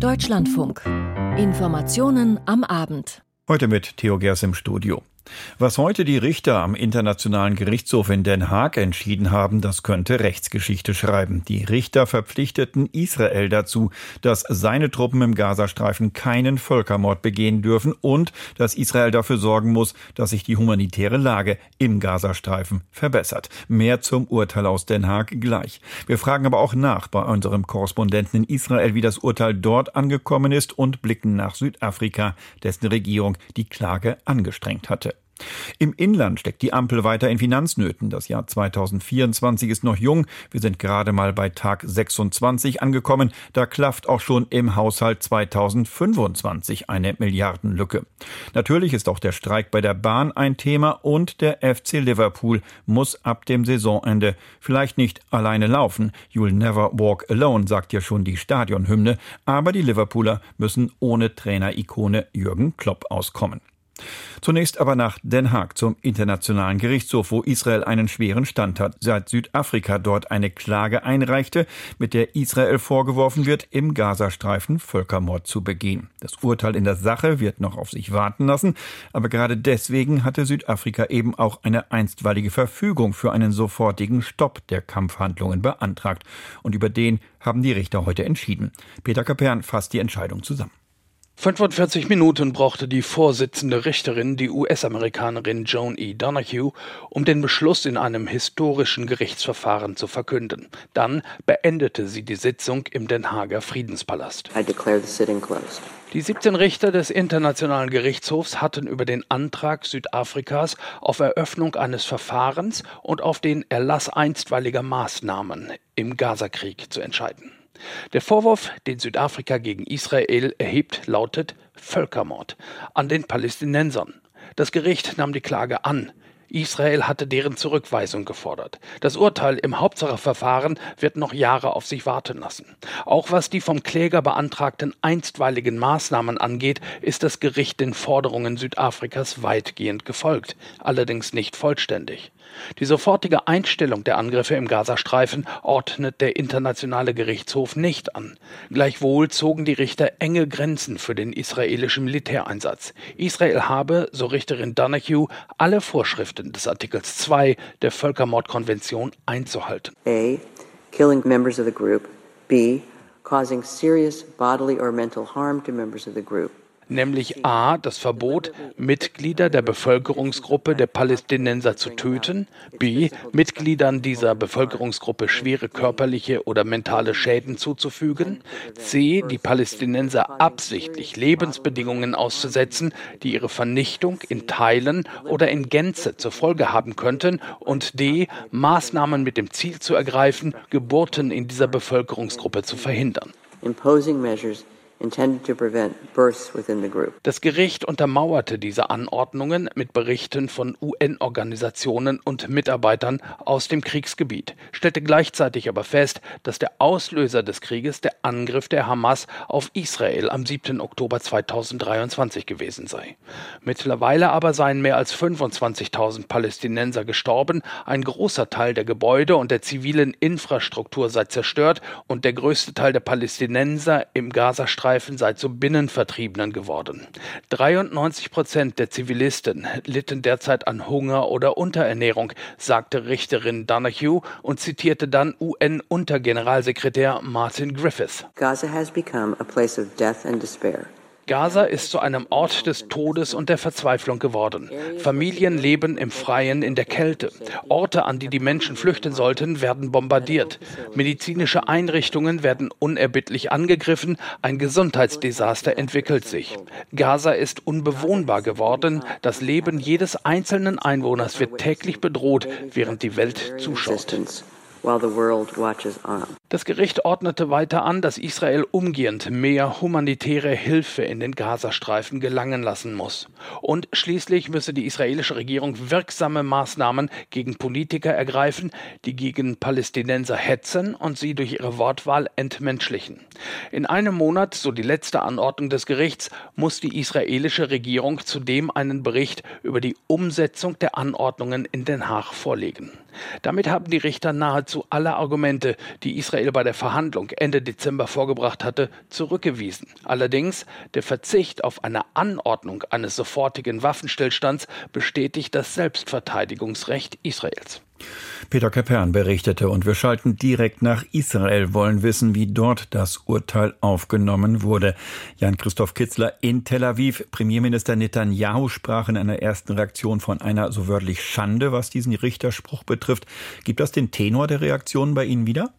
Deutschlandfunk. Informationen am Abend. Heute mit Theo Gers im Studio. Was heute die Richter am Internationalen Gerichtshof in Den Haag entschieden haben, das könnte Rechtsgeschichte schreiben. Die Richter verpflichteten Israel dazu, dass seine Truppen im Gazastreifen keinen Völkermord begehen dürfen und dass Israel dafür sorgen muss, dass sich die humanitäre Lage im Gazastreifen verbessert. Mehr zum Urteil aus Den Haag gleich. Wir fragen aber auch nach bei unserem Korrespondenten in Israel, wie das Urteil dort angekommen ist und blicken nach Südafrika, dessen Regierung die Klage angestrengt hatte. Im Inland steckt die Ampel weiter in Finanznöten. Das Jahr 2024 ist noch jung. Wir sind gerade mal bei Tag 26 angekommen. Da klafft auch schon im Haushalt 2025 eine Milliardenlücke. Natürlich ist auch der Streik bei der Bahn ein Thema und der FC Liverpool muss ab dem Saisonende vielleicht nicht alleine laufen. You'll never walk alone, sagt ja schon die Stadionhymne. Aber die Liverpooler müssen ohne Trainerikone Jürgen Klopp auskommen. Zunächst aber nach Den Haag zum Internationalen Gerichtshof, wo Israel einen schweren Stand hat, seit Südafrika dort eine Klage einreichte, mit der Israel vorgeworfen wird, im Gazastreifen Völkermord zu begehen. Das Urteil in der Sache wird noch auf sich warten lassen, aber gerade deswegen hatte Südafrika eben auch eine einstweilige Verfügung für einen sofortigen Stopp der Kampfhandlungen beantragt. Und über den haben die Richter heute entschieden. Peter Kapern fasst die Entscheidung zusammen. 45 Minuten brauchte die Vorsitzende Richterin, die US-Amerikanerin Joan E. Donahue, um den Beschluss in einem historischen Gerichtsverfahren zu verkünden. Dann beendete sie die Sitzung im Den Haager Friedenspalast. Die 17 Richter des Internationalen Gerichtshofs hatten über den Antrag Südafrikas auf Eröffnung eines Verfahrens und auf den Erlass einstweiliger Maßnahmen im Gazakrieg zu entscheiden. Der Vorwurf, den Südafrika gegen Israel erhebt, lautet Völkermord an den Palästinensern. Das Gericht nahm die Klage an. Israel hatte deren Zurückweisung gefordert. Das Urteil im Hauptsacheverfahren wird noch Jahre auf sich warten lassen. Auch was die vom Kläger beantragten einstweiligen Maßnahmen angeht, ist das Gericht den Forderungen Südafrikas weitgehend gefolgt, allerdings nicht vollständig. Die sofortige Einstellung der Angriffe im Gazastreifen ordnet der Internationale Gerichtshof nicht an. Gleichwohl zogen die Richter enge Grenzen für den israelischen Militäreinsatz. Israel habe, so Richterin Donahue, alle Vorschriften des Artikels 2 der Völkermordkonvention einzuhalten. A. Killing members of the group. B. Causing serious bodily or mental harm to members of the group nämlich a. das Verbot, Mitglieder der Bevölkerungsgruppe der Palästinenser zu töten, b. Mitgliedern dieser Bevölkerungsgruppe schwere körperliche oder mentale Schäden zuzufügen, c. die Palästinenser absichtlich Lebensbedingungen auszusetzen, die ihre Vernichtung in Teilen oder in Gänze zur Folge haben könnten und d. Maßnahmen mit dem Ziel zu ergreifen, Geburten in dieser Bevölkerungsgruppe zu verhindern. Imposing measures das Gericht untermauerte diese Anordnungen mit Berichten von UN-Organisationen und Mitarbeitern aus dem Kriegsgebiet, stellte gleichzeitig aber fest, dass der Auslöser des Krieges der Angriff der Hamas auf Israel am 7. Oktober 2023 gewesen sei. Mittlerweile aber seien mehr als 25.000 Palästinenser gestorben, ein großer Teil der Gebäude und der zivilen Infrastruktur sei zerstört und der größte Teil der Palästinenser im Gazastreifen Gazastreifen sei zu Binnenvertriebenen geworden. 93 Prozent der Zivilisten litten derzeit an Hunger oder Unterernährung, sagte Richterin Donahue und zitierte dann UN-Untergeneralsekretär Martin Griffiths. Gaza has become a place of death and despair. Gaza ist zu einem Ort des Todes und der Verzweiflung geworden. Familien leben im Freien in der Kälte. Orte, an die die Menschen flüchten sollten, werden bombardiert. Medizinische Einrichtungen werden unerbittlich angegriffen. Ein Gesundheitsdesaster entwickelt sich. Gaza ist unbewohnbar geworden. Das Leben jedes einzelnen Einwohners wird täglich bedroht, während die Welt zuschaut. Das Gericht ordnete weiter an, dass Israel umgehend mehr humanitäre Hilfe in den Gazastreifen gelangen lassen muss. Und schließlich müsse die israelische Regierung wirksame Maßnahmen gegen Politiker ergreifen, die gegen Palästinenser hetzen und sie durch ihre Wortwahl entmenschlichen. In einem Monat, so die letzte Anordnung des Gerichts, muss die israelische Regierung zudem einen Bericht über die Umsetzung der Anordnungen in Den Haag vorlegen. Damit haben die Richter nahezu alle Argumente, die Israel bei der Verhandlung Ende Dezember vorgebracht hatte, zurückgewiesen. Allerdings der Verzicht auf eine Anordnung eines sofortigen Waffenstillstands bestätigt das Selbstverteidigungsrecht Israels. Peter Kapern berichtete und wir schalten direkt nach Israel, wollen wissen, wie dort das Urteil aufgenommen wurde. Jan-Christoph Kitzler in Tel Aviv. Premierminister Netanyahu sprach in einer ersten Reaktion von einer so wörtlich Schande, was diesen Richterspruch betrifft. Gibt das den Tenor der Reaktionen bei Ihnen wieder?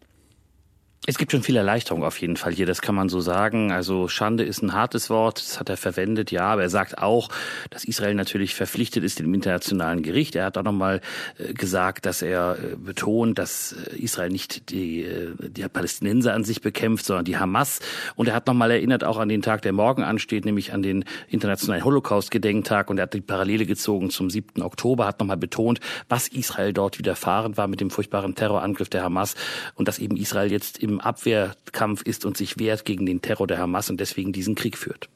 Es gibt schon viel Erleichterung auf jeden Fall hier, das kann man so sagen. Also Schande ist ein hartes Wort, das hat er verwendet, ja, aber er sagt auch, dass Israel natürlich verpflichtet ist im internationalen Gericht. Er hat auch nochmal äh, gesagt, dass er äh, betont, dass äh, Israel nicht die, die Palästinenser an sich bekämpft, sondern die Hamas. Und er hat nochmal erinnert auch an den Tag, der morgen ansteht, nämlich an den internationalen Holocaust-Gedenktag. Und er hat die Parallele gezogen zum 7. Oktober, hat nochmal betont, was Israel dort widerfahren war mit dem furchtbaren Terrorangriff der Hamas und dass eben Israel jetzt im Abwehrkampf ist und sich wehrt gegen den Terror der Hamas und deswegen diesen Krieg führt.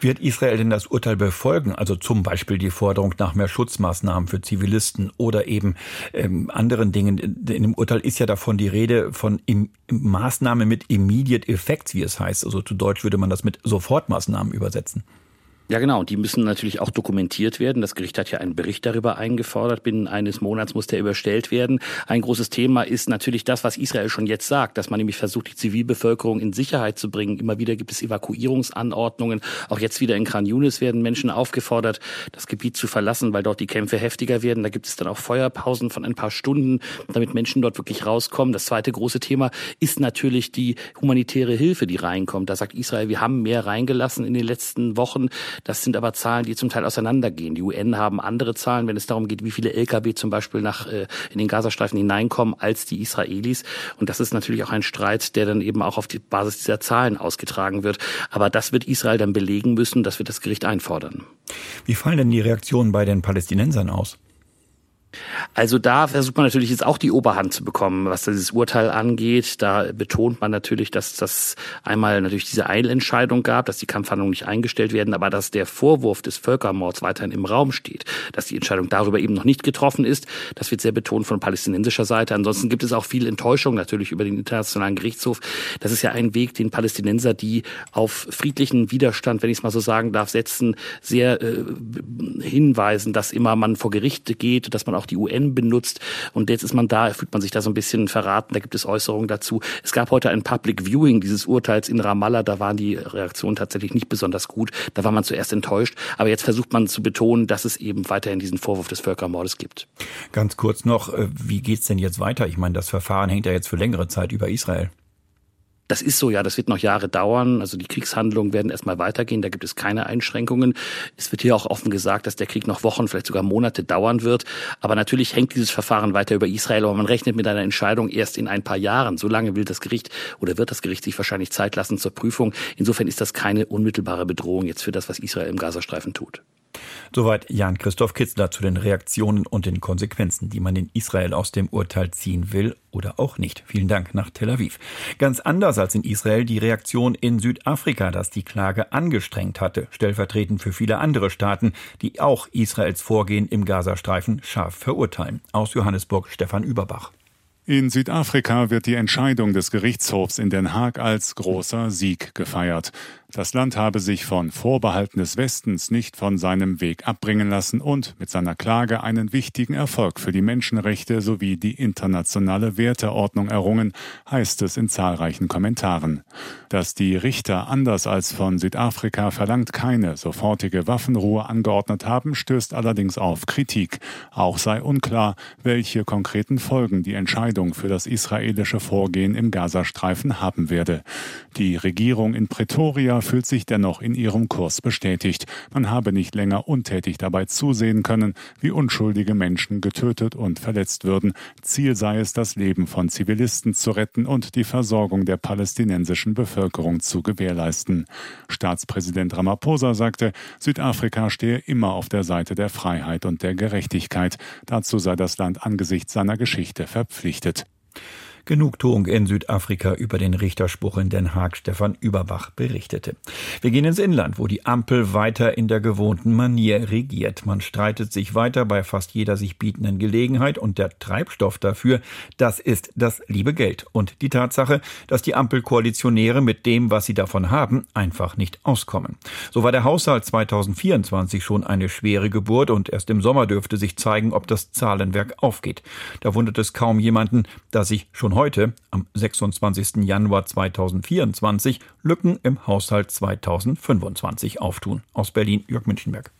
Wird Israel denn das Urteil befolgen? Also zum Beispiel die Forderung nach mehr Schutzmaßnahmen für Zivilisten oder eben ähm, anderen Dingen. In dem Urteil ist ja davon die Rede von im, Maßnahme mit immediate effects, wie es heißt. Also zu Deutsch würde man das mit Sofortmaßnahmen übersetzen. Ja, genau. Die müssen natürlich auch dokumentiert werden. Das Gericht hat ja einen Bericht darüber eingefordert. Binnen eines Monats muss der überstellt werden. Ein großes Thema ist natürlich das, was Israel schon jetzt sagt, dass man nämlich versucht, die Zivilbevölkerung in Sicherheit zu bringen. Immer wieder gibt es Evakuierungsanordnungen. Auch jetzt wieder in Khan Yunis werden Menschen aufgefordert, das Gebiet zu verlassen, weil dort die Kämpfe heftiger werden. Da gibt es dann auch Feuerpausen von ein paar Stunden, damit Menschen dort wirklich rauskommen. Das zweite große Thema ist natürlich die humanitäre Hilfe, die reinkommt. Da sagt Israel, wir haben mehr reingelassen in den letzten Wochen. Das sind aber Zahlen, die zum Teil auseinandergehen. Die UN haben andere Zahlen, wenn es darum geht, wie viele Lkw zum Beispiel nach, äh, in den Gazastreifen hineinkommen, als die Israelis. Und das ist natürlich auch ein Streit, der dann eben auch auf die Basis dieser Zahlen ausgetragen wird. Aber das wird Israel dann belegen müssen, das wird das Gericht einfordern. Wie fallen denn die Reaktionen bei den Palästinensern aus? Also da versucht man natürlich jetzt auch die Oberhand zu bekommen, was dieses Urteil angeht. Da betont man natürlich, dass das einmal natürlich diese Eilentscheidung gab, dass die Kampfhandlungen nicht eingestellt werden, aber dass der Vorwurf des Völkermords weiterhin im Raum steht, dass die Entscheidung darüber eben noch nicht getroffen ist. Das wird sehr betont von palästinensischer Seite. Ansonsten gibt es auch viel Enttäuschung natürlich über den Internationalen Gerichtshof. Das ist ja ein Weg, den Palästinenser, die auf friedlichen Widerstand, wenn ich es mal so sagen darf, setzen, sehr äh, hinweisen, dass immer man vor Gerichte geht, dass man auch die UN benutzt. Und jetzt ist man da, fühlt man sich da so ein bisschen verraten. Da gibt es Äußerungen dazu. Es gab heute ein Public Viewing dieses Urteils in Ramallah. Da waren die Reaktionen tatsächlich nicht besonders gut. Da war man zuerst enttäuscht. Aber jetzt versucht man zu betonen, dass es eben weiterhin diesen Vorwurf des Völkermordes gibt. Ganz kurz noch, äh, wie geht's denn jetzt weiter? Ich meine, das Verfahren hängt ja jetzt für längere Zeit über Israel. Das ist so, ja, das wird noch Jahre dauern. Also die Kriegshandlungen werden erstmal weitergehen, da gibt es keine Einschränkungen. Es wird hier auch offen gesagt, dass der Krieg noch Wochen, vielleicht sogar Monate dauern wird. Aber natürlich hängt dieses Verfahren weiter über Israel, aber man rechnet mit einer Entscheidung erst in ein paar Jahren. So lange will das Gericht oder wird das Gericht sich wahrscheinlich Zeit lassen zur Prüfung. Insofern ist das keine unmittelbare Bedrohung jetzt für das, was Israel im Gazastreifen tut. Soweit Jan-Christoph Kitzler zu den Reaktionen und den Konsequenzen, die man in Israel aus dem Urteil ziehen will oder auch nicht. Vielen Dank nach Tel Aviv. Ganz anders als in Israel die Reaktion in Südafrika, das die Klage angestrengt hatte, stellvertretend für viele andere Staaten, die auch Israels Vorgehen im Gazastreifen scharf verurteilen. Aus Johannesburg Stefan Überbach. In Südafrika wird die Entscheidung des Gerichtshofs in Den Haag als großer Sieg gefeiert. Das Land habe sich von Vorbehalten des Westens nicht von seinem Weg abbringen lassen und mit seiner Klage einen wichtigen Erfolg für die Menschenrechte sowie die internationale Werteordnung errungen, heißt es in zahlreichen Kommentaren. Dass die Richter anders als von Südafrika verlangt keine sofortige Waffenruhe angeordnet haben, stößt allerdings auf Kritik. Auch sei unklar, welche konkreten Folgen die Entscheidung für das israelische Vorgehen im Gazastreifen haben werde. Die Regierung in Pretoria fühlt sich dennoch in ihrem Kurs bestätigt. Man habe nicht länger untätig dabei zusehen können, wie unschuldige Menschen getötet und verletzt würden. Ziel sei es, das Leben von Zivilisten zu retten und die Versorgung der palästinensischen Bevölkerung zu gewährleisten. Staatspräsident Ramaphosa sagte, Südafrika stehe immer auf der Seite der Freiheit und der Gerechtigkeit. Dazu sei das Land angesichts seiner Geschichte verpflichtet errichtet Genugtuung in Südafrika über den Richterspruch in Den Haag. Stefan Überbach berichtete. Wir gehen ins Inland, wo die Ampel weiter in der gewohnten Manier regiert. Man streitet sich weiter bei fast jeder sich bietenden Gelegenheit und der Treibstoff dafür, das ist das liebe Geld und die Tatsache, dass die Ampelkoalitionäre mit dem, was sie davon haben, einfach nicht auskommen. So war der Haushalt 2024 schon eine schwere Geburt und erst im Sommer dürfte sich zeigen, ob das Zahlenwerk aufgeht. Da wundert es kaum jemanden, dass sich schon heute, am 26. Januar 2024, Lücken im Haushalt 2025 auftun. Aus Berlin, Jörg Münchenberg.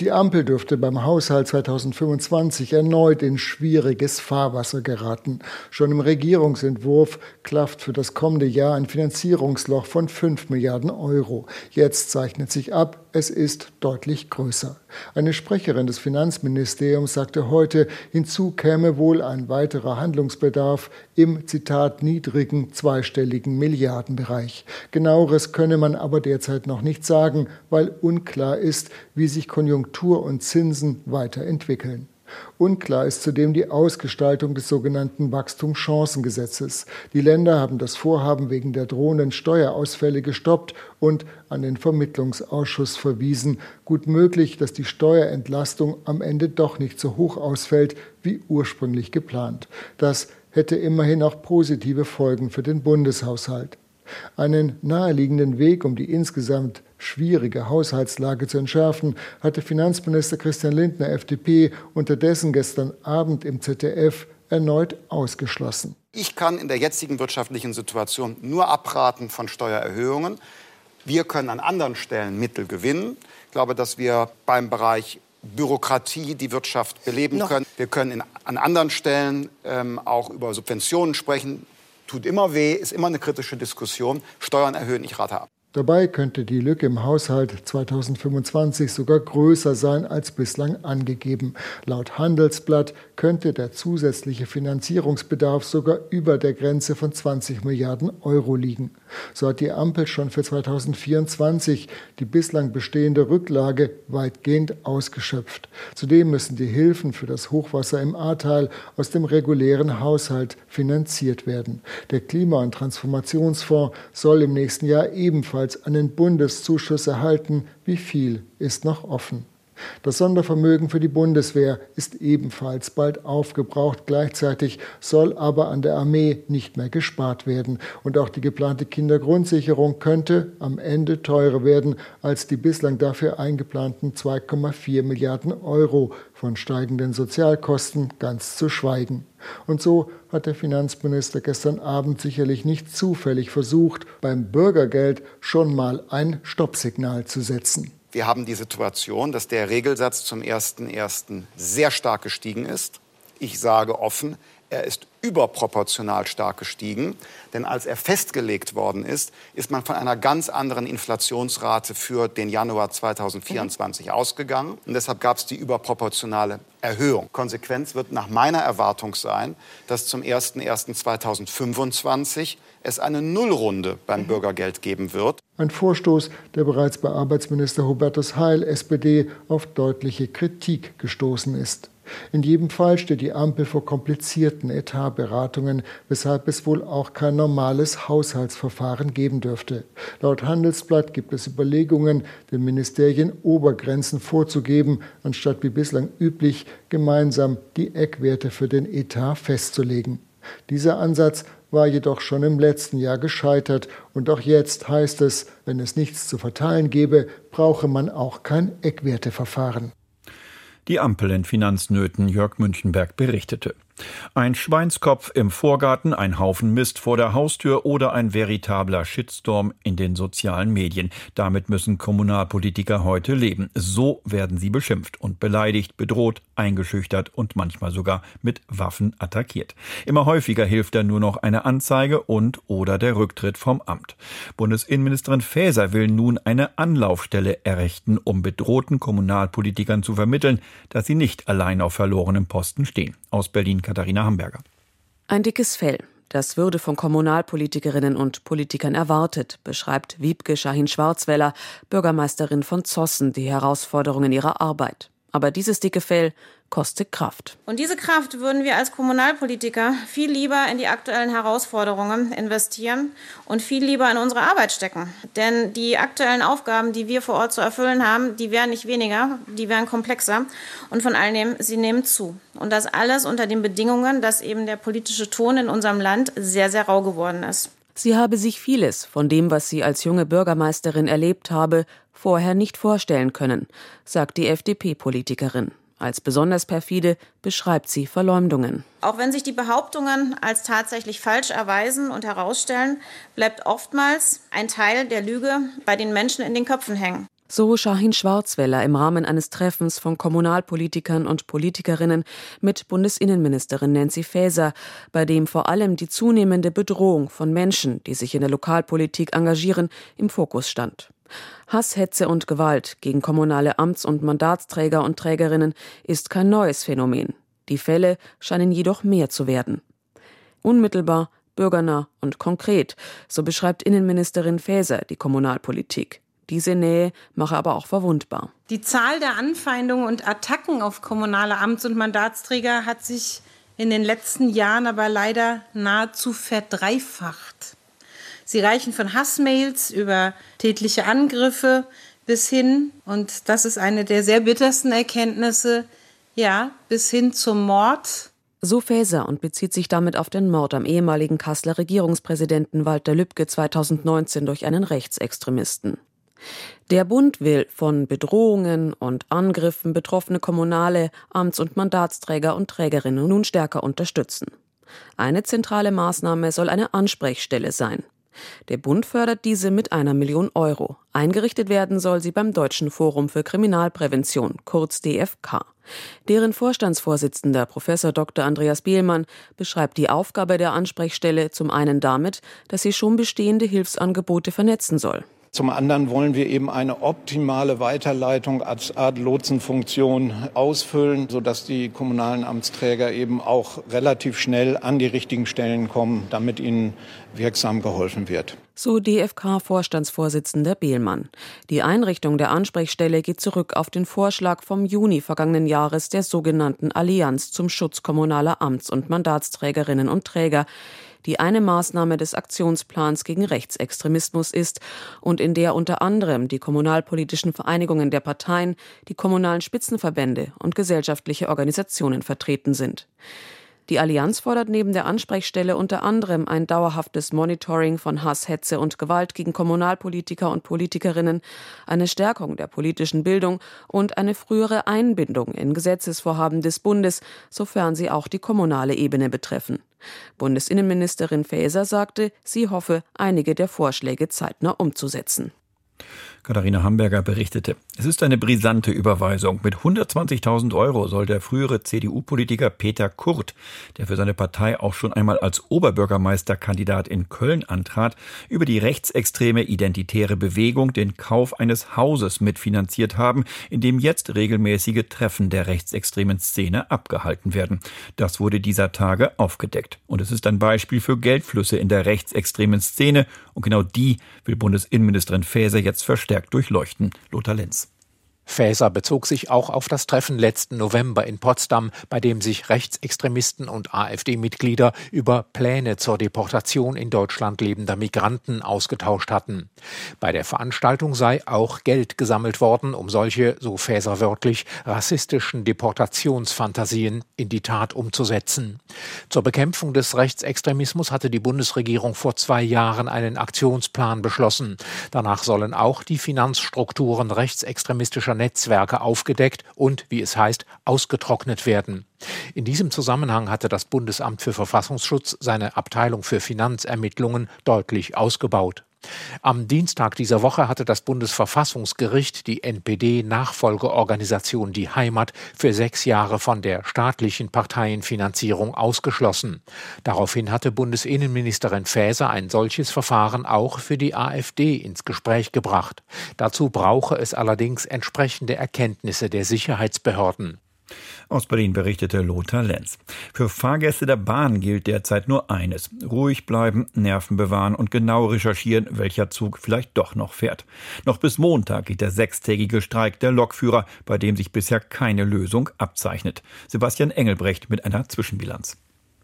Die Ampel dürfte beim Haushalt 2025 erneut in schwieriges Fahrwasser geraten. Schon im Regierungsentwurf klafft für das kommende Jahr ein Finanzierungsloch von 5 Milliarden Euro. Jetzt zeichnet sich ab, es ist deutlich größer. Eine Sprecherin des Finanzministeriums sagte heute, hinzu käme wohl ein weiterer Handlungsbedarf im Zitat niedrigen zweistelligen Milliardenbereich. Genaueres könne man aber derzeit noch nicht sagen, weil unklar ist, wie sich Konjunktur und Zinsen weiterentwickeln. Unklar ist zudem die Ausgestaltung des sogenannten Wachstumschancengesetzes. Die Länder haben das Vorhaben wegen der drohenden Steuerausfälle gestoppt und an den Vermittlungsausschuss verwiesen. Gut möglich, dass die Steuerentlastung am Ende doch nicht so hoch ausfällt wie ursprünglich geplant. Das hätte immerhin auch positive Folgen für den Bundeshaushalt. Einen naheliegenden Weg, um die insgesamt schwierige Haushaltslage zu entschärfen, hatte Finanzminister Christian Lindner FDP unterdessen gestern Abend im ZDF erneut ausgeschlossen. Ich kann in der jetzigen wirtschaftlichen Situation nur abraten von Steuererhöhungen. Wir können an anderen Stellen Mittel gewinnen. Ich glaube, dass wir beim Bereich Bürokratie die Wirtschaft beleben Noch. können. Wir können in, an anderen Stellen ähm, auch über Subventionen sprechen. Tut immer weh, ist immer eine kritische Diskussion. Steuern erhöhen, ich rate ab. Dabei könnte die Lücke im Haushalt 2025 sogar größer sein als bislang angegeben. Laut Handelsblatt könnte der zusätzliche Finanzierungsbedarf sogar über der Grenze von 20 Milliarden Euro liegen. So hat die Ampel schon für 2024 die bislang bestehende Rücklage weitgehend ausgeschöpft. Zudem müssen die Hilfen für das Hochwasser im Ahrtal aus dem regulären Haushalt finanziert werden. Der Klima- und Transformationsfonds soll im nächsten Jahr ebenfalls ebenfalls einen Bundeszuschuss erhalten. Wie viel ist noch offen? Das Sondervermögen für die Bundeswehr ist ebenfalls bald aufgebraucht. Gleichzeitig soll aber an der Armee nicht mehr gespart werden. Und auch die geplante Kindergrundsicherung könnte am Ende teurer werden als die bislang dafür eingeplanten 2,4 Milliarden Euro, von steigenden Sozialkosten ganz zu schweigen. Und so hat der Finanzminister gestern Abend sicherlich nicht zufällig versucht, beim Bürgergeld schon mal ein Stoppsignal zu setzen. Wir haben die Situation, dass der Regelsatz zum 1.1. sehr stark gestiegen ist. Ich sage offen, er ist überproportional stark gestiegen. Denn als er festgelegt worden ist, ist man von einer ganz anderen Inflationsrate für den Januar 2024 mhm. ausgegangen. Und deshalb gab es die überproportionale Erhöhung. Konsequenz wird nach meiner Erwartung sein, dass zum 01.01.2025 es eine Nullrunde beim mhm. Bürgergeld geben wird. Ein Vorstoß, der bereits bei Arbeitsminister Hubertus Heil, SPD, auf deutliche Kritik gestoßen ist. In jedem Fall steht die Ampel vor komplizierten Etatberatungen, weshalb es wohl auch kein normales Haushaltsverfahren geben dürfte. Laut Handelsblatt gibt es Überlegungen, den Ministerien Obergrenzen vorzugeben, anstatt wie bislang üblich gemeinsam die Eckwerte für den Etat festzulegen. Dieser Ansatz war jedoch schon im letzten Jahr gescheitert und auch jetzt heißt es, wenn es nichts zu verteilen gebe, brauche man auch kein Eckwerteverfahren. Die Ampel in Finanznöten Jörg Münchenberg berichtete. Ein Schweinskopf im Vorgarten, ein Haufen Mist vor der Haustür oder ein veritabler Shitstorm in den sozialen Medien. Damit müssen Kommunalpolitiker heute leben. So werden sie beschimpft und beleidigt, bedroht, eingeschüchtert und manchmal sogar mit Waffen attackiert. Immer häufiger hilft da nur noch eine Anzeige und oder der Rücktritt vom Amt. Bundesinnenministerin Faeser will nun eine Anlaufstelle errichten, um bedrohten Kommunalpolitikern zu vermitteln, dass sie nicht allein auf verlorenem Posten stehen. Aus Berlin Katharina Hamburger. Ein dickes Fell. Das würde von Kommunalpolitikerinnen und Politikern erwartet, beschreibt Wiebke Schahin-Schwarzweller, Bürgermeisterin von Zossen, die Herausforderungen ihrer Arbeit. Aber dieses dicke Fell kostet Kraft. Und diese Kraft würden wir als Kommunalpolitiker viel lieber in die aktuellen Herausforderungen investieren und viel lieber in unsere Arbeit stecken. Denn die aktuellen Aufgaben, die wir vor Ort zu erfüllen haben, die werden nicht weniger, die werden komplexer und von allen sie nehmen zu. Und das alles unter den Bedingungen, dass eben der politische Ton in unserem Land sehr, sehr rau geworden ist. Sie habe sich vieles von dem, was sie als junge Bürgermeisterin erlebt habe, vorher nicht vorstellen können, sagt die FDP-Politikerin. Als besonders perfide beschreibt sie Verleumdungen. Auch wenn sich die Behauptungen als tatsächlich falsch erweisen und herausstellen, bleibt oftmals ein Teil der Lüge bei den Menschen in den Köpfen hängen. So Shahin Schwarzweller im Rahmen eines Treffens von Kommunalpolitikern und Politikerinnen mit Bundesinnenministerin Nancy Faeser, bei dem vor allem die zunehmende Bedrohung von Menschen, die sich in der Lokalpolitik engagieren, im Fokus stand. Hass, Hetze und Gewalt gegen kommunale Amts- und Mandatsträger und Trägerinnen ist kein neues Phänomen. Die Fälle scheinen jedoch mehr zu werden. Unmittelbar, bürgernah und konkret, so beschreibt Innenministerin Faeser die Kommunalpolitik. Diese Nähe mache aber auch verwundbar. Die Zahl der Anfeindungen und Attacken auf kommunale Amts- und Mandatsträger hat sich in den letzten Jahren aber leider nahezu verdreifacht. Sie reichen von Hassmails über tätliche Angriffe bis hin, und das ist eine der sehr bittersten Erkenntnisse, ja, bis hin zum Mord. So Faeser und bezieht sich damit auf den Mord am ehemaligen Kasseler Regierungspräsidenten Walter Lübcke 2019 durch einen Rechtsextremisten. Der Bund will von Bedrohungen und Angriffen betroffene kommunale Amts- und Mandatsträger und Trägerinnen nun stärker unterstützen. Eine zentrale Maßnahme soll eine Ansprechstelle sein. Der Bund fördert diese mit einer Million Euro. Eingerichtet werden soll sie beim Deutschen Forum für Kriminalprävention, kurz DFK. Deren Vorstandsvorsitzender Prof. Dr. Andreas Bielmann beschreibt die Aufgabe der Ansprechstelle zum einen damit, dass sie schon bestehende Hilfsangebote vernetzen soll. Zum anderen wollen wir eben eine optimale Weiterleitung als Art Lotsenfunktion ausfüllen, sodass die kommunalen Amtsträger eben auch relativ schnell an die richtigen Stellen kommen, damit ihnen wirksam geholfen wird. So DFK-Vorstandsvorsitzender Behlmann. Die Einrichtung der Ansprechstelle geht zurück auf den Vorschlag vom Juni vergangenen Jahres der sogenannten Allianz zum Schutz kommunaler Amts- und Mandatsträgerinnen und Träger, die eine Maßnahme des Aktionsplans gegen Rechtsextremismus ist und in der unter anderem die kommunalpolitischen Vereinigungen der Parteien, die kommunalen Spitzenverbände und gesellschaftliche Organisationen vertreten sind. Die Allianz fordert neben der Ansprechstelle unter anderem ein dauerhaftes Monitoring von Hass, Hetze und Gewalt gegen Kommunalpolitiker und Politikerinnen, eine Stärkung der politischen Bildung und eine frühere Einbindung in Gesetzesvorhaben des Bundes, sofern sie auch die kommunale Ebene betreffen. Bundesinnenministerin Faeser sagte, sie hoffe, einige der Vorschläge zeitnah umzusetzen. Katharina Hamburger berichtete. Es ist eine brisante Überweisung. Mit 120.000 Euro soll der frühere CDU-Politiker Peter Kurt, der für seine Partei auch schon einmal als Oberbürgermeisterkandidat in Köln antrat, über die rechtsextreme identitäre Bewegung den Kauf eines Hauses mitfinanziert haben, in dem jetzt regelmäßige Treffen der rechtsextremen Szene abgehalten werden. Das wurde dieser Tage aufgedeckt. Und es ist ein Beispiel für Geldflüsse in der rechtsextremen Szene. Und genau die will Bundesinnenministerin Faeser jetzt verstärkt durchleuchten. Lothar Lenz. Faeser bezog sich auch auf das Treffen letzten November in Potsdam, bei dem sich Rechtsextremisten und AfD-Mitglieder über Pläne zur Deportation in Deutschland lebender Migranten ausgetauscht hatten. Bei der Veranstaltung sei auch Geld gesammelt worden, um solche, so Faeser wörtlich, rassistischen Deportationsfantasien in die Tat umzusetzen. Zur Bekämpfung des Rechtsextremismus hatte die Bundesregierung vor zwei Jahren einen Aktionsplan beschlossen. Danach sollen auch die Finanzstrukturen rechtsextremistischer Netzwerke aufgedeckt und, wie es heißt, ausgetrocknet werden. In diesem Zusammenhang hatte das Bundesamt für Verfassungsschutz seine Abteilung für Finanzermittlungen deutlich ausgebaut. Am Dienstag dieser Woche hatte das Bundesverfassungsgericht die NPD-Nachfolgeorganisation Die Heimat für sechs Jahre von der staatlichen Parteienfinanzierung ausgeschlossen. Daraufhin hatte Bundesinnenministerin Faeser ein solches Verfahren auch für die AfD ins Gespräch gebracht. Dazu brauche es allerdings entsprechende Erkenntnisse der Sicherheitsbehörden. Aus Berlin berichtete Lothar Lenz. Für Fahrgäste der Bahn gilt derzeit nur eines. Ruhig bleiben, Nerven bewahren und genau recherchieren, welcher Zug vielleicht doch noch fährt. Noch bis Montag geht der sechstägige Streik der Lokführer, bei dem sich bisher keine Lösung abzeichnet. Sebastian Engelbrecht mit einer Zwischenbilanz.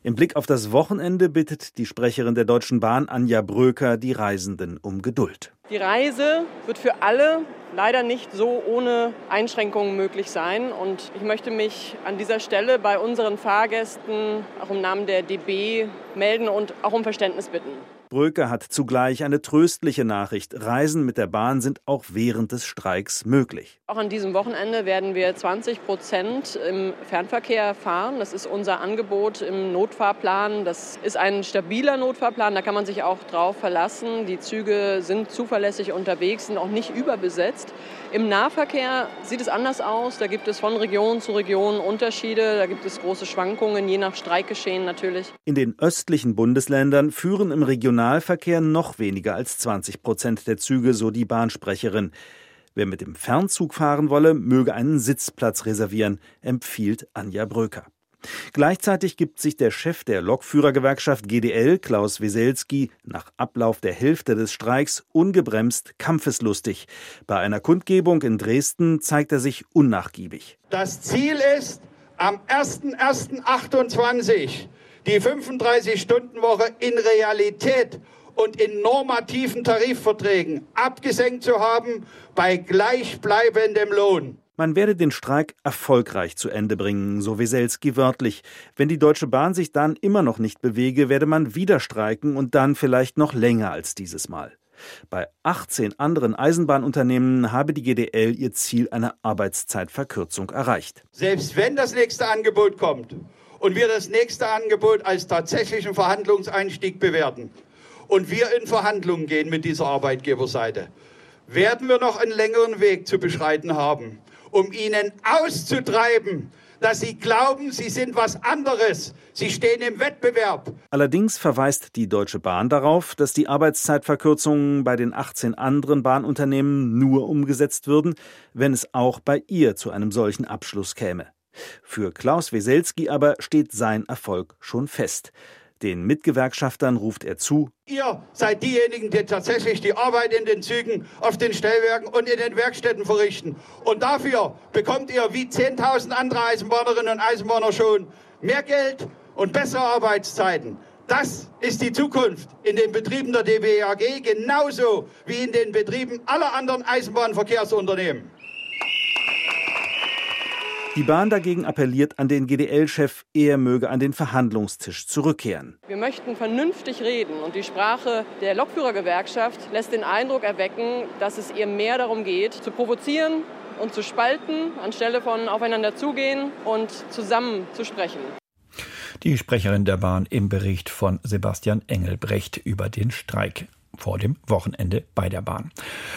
Im Blick auf das Wochenende bittet die Sprecherin der Deutschen Bahn Anja Bröker die Reisenden um Geduld. Die Reise wird für alle leider nicht so ohne Einschränkungen möglich sein. Und ich möchte mich an dieser Stelle bei unseren Fahrgästen auch im Namen der DB melden und auch um Verständnis bitten. Bröker hat zugleich eine tröstliche Nachricht. Reisen mit der Bahn sind auch während des Streiks möglich. Auch an diesem Wochenende werden wir 20 Prozent im Fernverkehr fahren. Das ist unser Angebot im Notfahrplan. Das ist ein stabiler Notfahrplan. Da kann man sich auch drauf verlassen. Die Züge sind zuverlässig unterwegs, sind auch nicht überbesetzt. Im Nahverkehr sieht es anders aus. Da gibt es von Region zu Region Unterschiede. Da gibt es große Schwankungen, je nach Streikgeschehen natürlich. In den östlichen Bundesländern führen im Regionalverkehr noch weniger als 20 Prozent der Züge, so die Bahnsprecherin. Wer mit dem Fernzug fahren wolle, möge einen Sitzplatz reservieren, empfiehlt Anja Bröker. Gleichzeitig gibt sich der Chef der Lokführergewerkschaft GDL, Klaus Weselski, nach Ablauf der Hälfte des Streiks ungebremst kampfeslustig. Bei einer Kundgebung in Dresden zeigt er sich unnachgiebig. Das Ziel ist, am 01.01.28 die 35-Stunden-Woche in Realität und in normativen Tarifverträgen abgesenkt zu haben bei gleichbleibendem Lohn. Man werde den Streik erfolgreich zu Ende bringen, so Weselski wörtlich. Wenn die Deutsche Bahn sich dann immer noch nicht bewege, werde man wieder streiken und dann vielleicht noch länger als dieses Mal. Bei 18 anderen Eisenbahnunternehmen habe die GDL ihr Ziel einer Arbeitszeitverkürzung erreicht. Selbst wenn das nächste Angebot kommt und wir das nächste Angebot als tatsächlichen Verhandlungseinstieg bewerten und wir in Verhandlungen gehen mit dieser Arbeitgeberseite, werden wir noch einen längeren Weg zu beschreiten haben um ihnen auszutreiben, dass sie glauben, sie sind was anderes. Sie stehen im Wettbewerb. Allerdings verweist die Deutsche Bahn darauf, dass die Arbeitszeitverkürzungen bei den 18 anderen Bahnunternehmen nur umgesetzt würden, wenn es auch bei ihr zu einem solchen Abschluss käme. Für Klaus Weselski aber steht sein Erfolg schon fest. Den Mitgewerkschaftern ruft er zu. Ihr seid diejenigen, die tatsächlich die Arbeit in den Zügen, auf den Stellwerken und in den Werkstätten verrichten. Und dafür bekommt ihr wie 10.000 andere Eisenbahnerinnen und Eisenbahner schon mehr Geld und bessere Arbeitszeiten. Das ist die Zukunft in den Betrieben der DBAG, genauso wie in den Betrieben aller anderen Eisenbahnverkehrsunternehmen. Die Bahn dagegen appelliert an den GDL-Chef, er möge an den Verhandlungstisch zurückkehren. Wir möchten vernünftig reden und die Sprache der Lokführergewerkschaft lässt den Eindruck erwecken, dass es ihr mehr darum geht, zu provozieren und zu spalten, anstelle von aufeinander zugehen und zusammen zu sprechen. Die Sprecherin der Bahn im Bericht von Sebastian Engelbrecht über den Streik vor dem Wochenende bei der Bahn.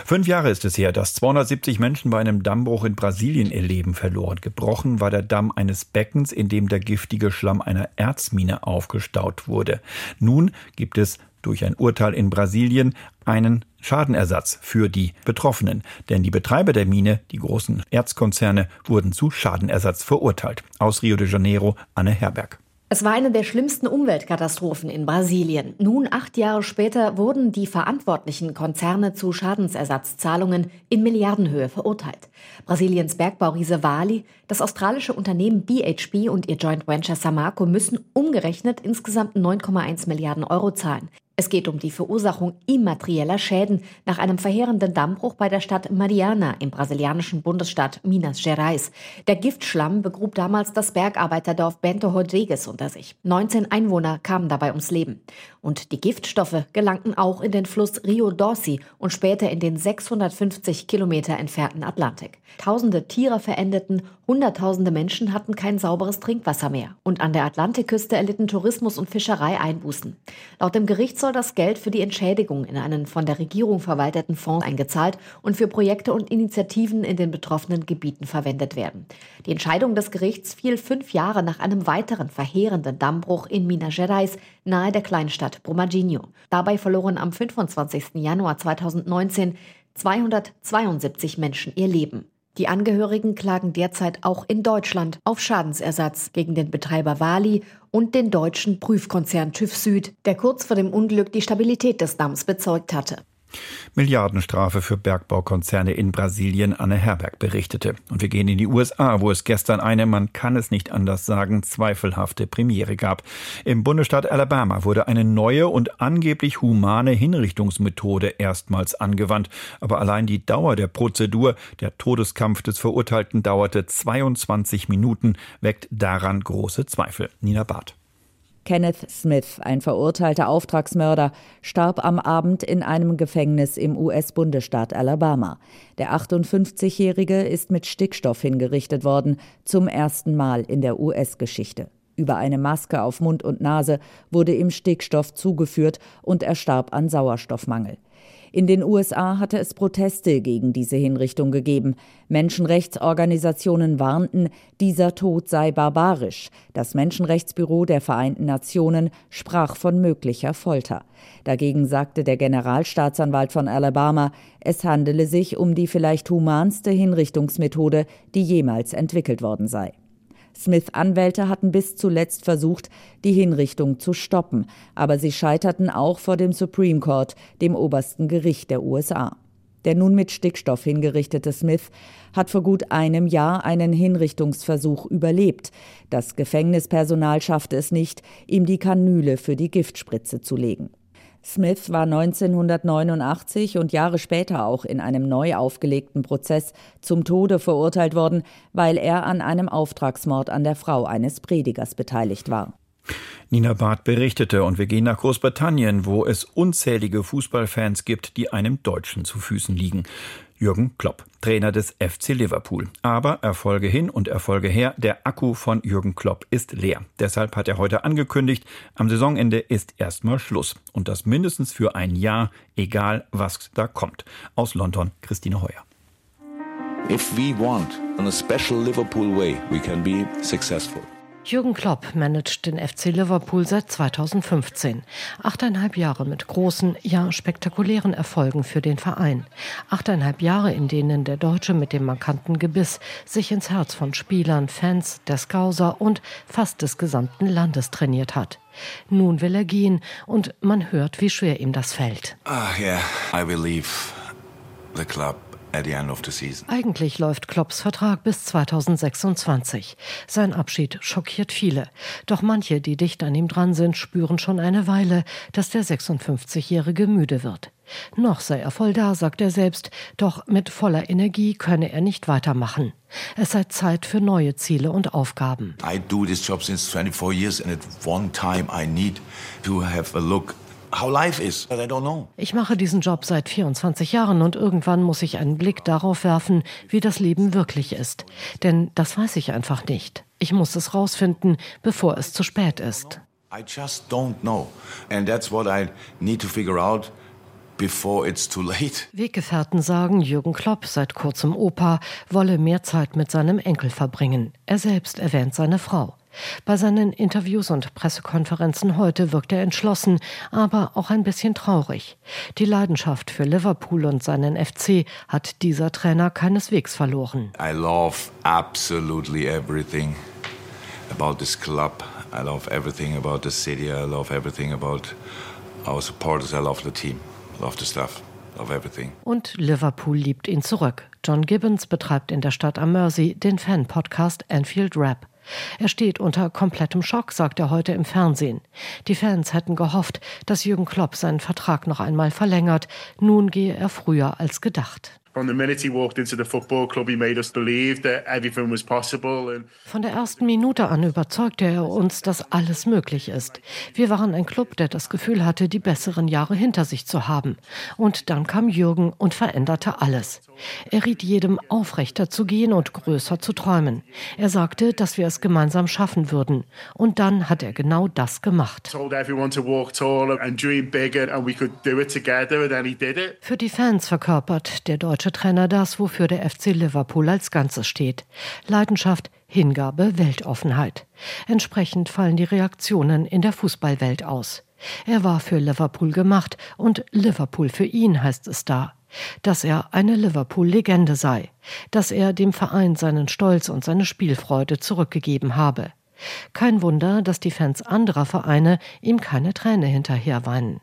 Fünf Jahre ist es her, dass 270 Menschen bei einem Dammbruch in Brasilien ihr Leben verloren. Gebrochen war der Damm eines Beckens, in dem der giftige Schlamm einer Erzmine aufgestaut wurde. Nun gibt es durch ein Urteil in Brasilien einen Schadenersatz für die Betroffenen. Denn die Betreiber der Mine, die großen Erzkonzerne, wurden zu Schadenersatz verurteilt. Aus Rio de Janeiro, Anne Herberg. Es war eine der schlimmsten Umweltkatastrophen in Brasilien. Nun, acht Jahre später, wurden die verantwortlichen Konzerne zu Schadensersatzzahlungen in Milliardenhöhe verurteilt. Brasiliens Bergbauriese Vale, das australische Unternehmen BHP und ihr Joint Venture Samarco müssen umgerechnet insgesamt 9,1 Milliarden Euro zahlen. Es geht um die Verursachung immaterieller Schäden nach einem verheerenden Dammbruch bei der Stadt Mariana im brasilianischen Bundesstaat Minas Gerais. Der Giftschlamm begrub damals das Bergarbeiterdorf Bento Rodrigues unter sich. 19 Einwohner kamen dabei ums Leben. Und die Giftstoffe gelangten auch in den Fluss Rio Dorsey und später in den 650 Kilometer entfernten Atlantik. Tausende Tiere verendeten, Hunderttausende Menschen hatten kein sauberes Trinkwasser mehr. Und an der Atlantikküste erlitten Tourismus und Fischerei Einbußen. Laut dem Gericht soll das Geld für die Entschädigung in einen von der Regierung verwalteten Fonds eingezahlt und für Projekte und Initiativen in den betroffenen Gebieten verwendet werden. Die Entscheidung des Gerichts fiel fünf Jahre nach einem weiteren verheerenden Dammbruch in Minas Gerais nahe der Kleinstadt Brumadinho. Dabei verloren am 25. Januar 2019 272 Menschen ihr Leben. Die Angehörigen klagen derzeit auch in Deutschland auf Schadensersatz gegen den Betreiber Wali und den deutschen Prüfkonzern TÜV Süd, der kurz vor dem Unglück die Stabilität des Damms bezeugt hatte. Milliardenstrafe für Bergbaukonzerne in Brasilien, Anne Herberg berichtete. Und wir gehen in die USA, wo es gestern eine, man kann es nicht anders sagen, zweifelhafte Premiere gab. Im Bundesstaat Alabama wurde eine neue und angeblich humane Hinrichtungsmethode erstmals angewandt. Aber allein die Dauer der Prozedur, der Todeskampf des Verurteilten dauerte 22 Minuten, weckt daran große Zweifel. Nina Barth. Kenneth Smith, ein verurteilter Auftragsmörder, starb am Abend in einem Gefängnis im US-Bundesstaat Alabama. Der 58-Jährige ist mit Stickstoff hingerichtet worden, zum ersten Mal in der US-Geschichte. Über eine Maske auf Mund und Nase wurde ihm Stickstoff zugeführt und er starb an Sauerstoffmangel. In den USA hatte es Proteste gegen diese Hinrichtung gegeben. Menschenrechtsorganisationen warnten, dieser Tod sei barbarisch. Das Menschenrechtsbüro der Vereinten Nationen sprach von möglicher Folter. Dagegen sagte der Generalstaatsanwalt von Alabama, es handele sich um die vielleicht humanste Hinrichtungsmethode, die jemals entwickelt worden sei. Smith-Anwälte hatten bis zuletzt versucht, die Hinrichtung zu stoppen, aber sie scheiterten auch vor dem Supreme Court, dem obersten Gericht der USA. Der nun mit Stickstoff hingerichtete Smith hat vor gut einem Jahr einen Hinrichtungsversuch überlebt. Das Gefängnispersonal schaffte es nicht, ihm die Kanüle für die Giftspritze zu legen. Smith war 1989 und Jahre später auch in einem neu aufgelegten Prozess zum Tode verurteilt worden, weil er an einem Auftragsmord an der Frau eines Predigers beteiligt war. Nina Barth berichtete und wir gehen nach Großbritannien, wo es unzählige Fußballfans gibt, die einem Deutschen zu Füßen liegen. Jürgen Klopp, Trainer des FC Liverpool. Aber Erfolge hin und Erfolge her, der Akku von Jürgen Klopp ist leer. Deshalb hat er heute angekündigt, am Saisonende ist erstmal Schluss. Und das mindestens für ein Jahr, egal was da kommt. Aus London, Christine Heuer. If we want in a special Liverpool way, we can be successful. Jürgen Klopp managt den FC Liverpool seit 2015. Achteinhalb Jahre mit großen, ja spektakulären Erfolgen für den Verein. Achteinhalb Jahre, in denen der Deutsche mit dem markanten Gebiss sich ins Herz von Spielern, Fans, der Scouser und fast des gesamten Landes trainiert hat. Nun will er gehen und man hört, wie schwer ihm das fällt. Ah, uh, yeah, I will leave the club. Eigentlich läuft Klopps Vertrag bis 2026. Sein Abschied schockiert viele. Doch manche, die dicht an ihm dran sind, spüren schon eine Weile, dass der 56-Jährige müde wird. Noch sei er voll da, sagt er selbst, doch mit voller Energie könne er nicht weitermachen. Es sei Zeit für neue Ziele und Aufgaben. I do this job since 24 years and at one time I need to have a look how life is. I don't know. Ich mache diesen Job seit 24 Jahren und irgendwann muss ich einen Blick darauf werfen, wie das Leben wirklich ist. Denn das weiß ich einfach nicht. Ich muss es rausfinden, bevor es zu spät ist. I just don't know. And that's what I need to figure out. Before it's too late. Weggefährten sagen, Jürgen Klopp, seit kurzem Opa, wolle mehr Zeit mit seinem Enkel verbringen. Er selbst erwähnt seine Frau. Bei seinen Interviews und Pressekonferenzen heute wirkt er entschlossen, aber auch ein bisschen traurig. Die Leidenschaft für Liverpool und seinen FC hat dieser Trainer keineswegs verloren. I love absolutely everything about this club. I love everything about the city. I love everything about our supporters. I love the team. I love the stuff. Und Liverpool liebt ihn zurück. John Gibbons betreibt in der Stadt am Mersey den Fan-Podcast Anfield Rap. Er steht unter komplettem Schock, sagt er heute im Fernsehen. Die Fans hätten gehofft, dass Jürgen Klopp seinen Vertrag noch einmal verlängert. Nun gehe er früher als gedacht. Von der ersten Minute an überzeugte er uns, dass alles möglich ist. Wir waren ein Club, der das Gefühl hatte, die besseren Jahre hinter sich zu haben. Und dann kam Jürgen und veränderte alles. Er riet jedem, aufrechter zu gehen und größer zu träumen. Er sagte, dass wir es gemeinsam schaffen würden. Und dann hat er genau das gemacht. Für die Fans verkörpert der deutsche Trainer das, wofür der FC Liverpool als Ganzes steht. Leidenschaft, Hingabe, Weltoffenheit. Entsprechend fallen die Reaktionen in der Fußballwelt aus. Er war für Liverpool gemacht und Liverpool für ihn heißt es da. Dass er eine Liverpool-Legende sei, dass er dem Verein seinen Stolz und seine Spielfreude zurückgegeben habe. Kein Wunder, dass die Fans anderer Vereine ihm keine Träne hinterherweinen.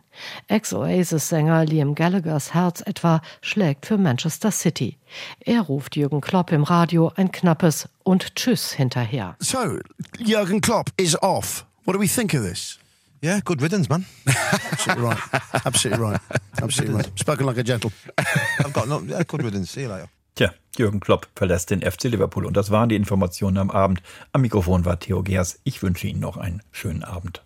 Ex-Oasis-Sänger Liam Gallaghers Herz etwa schlägt für Manchester City. Er ruft Jürgen Klopp im Radio ein knappes und Tschüss hinterher. So, Jürgen Klopp is off. What do we think of this? Yeah, good riddance, man. Absolutely right. Absolutely right. Absolutely right. Spoken like a gentle. I've got no, yeah, good riddance. See you later. Tja, Jürgen Klopp verlässt den FC Liverpool und das waren die Informationen am Abend. Am Mikrofon war Theo Gers. Ich wünsche Ihnen noch einen schönen Abend.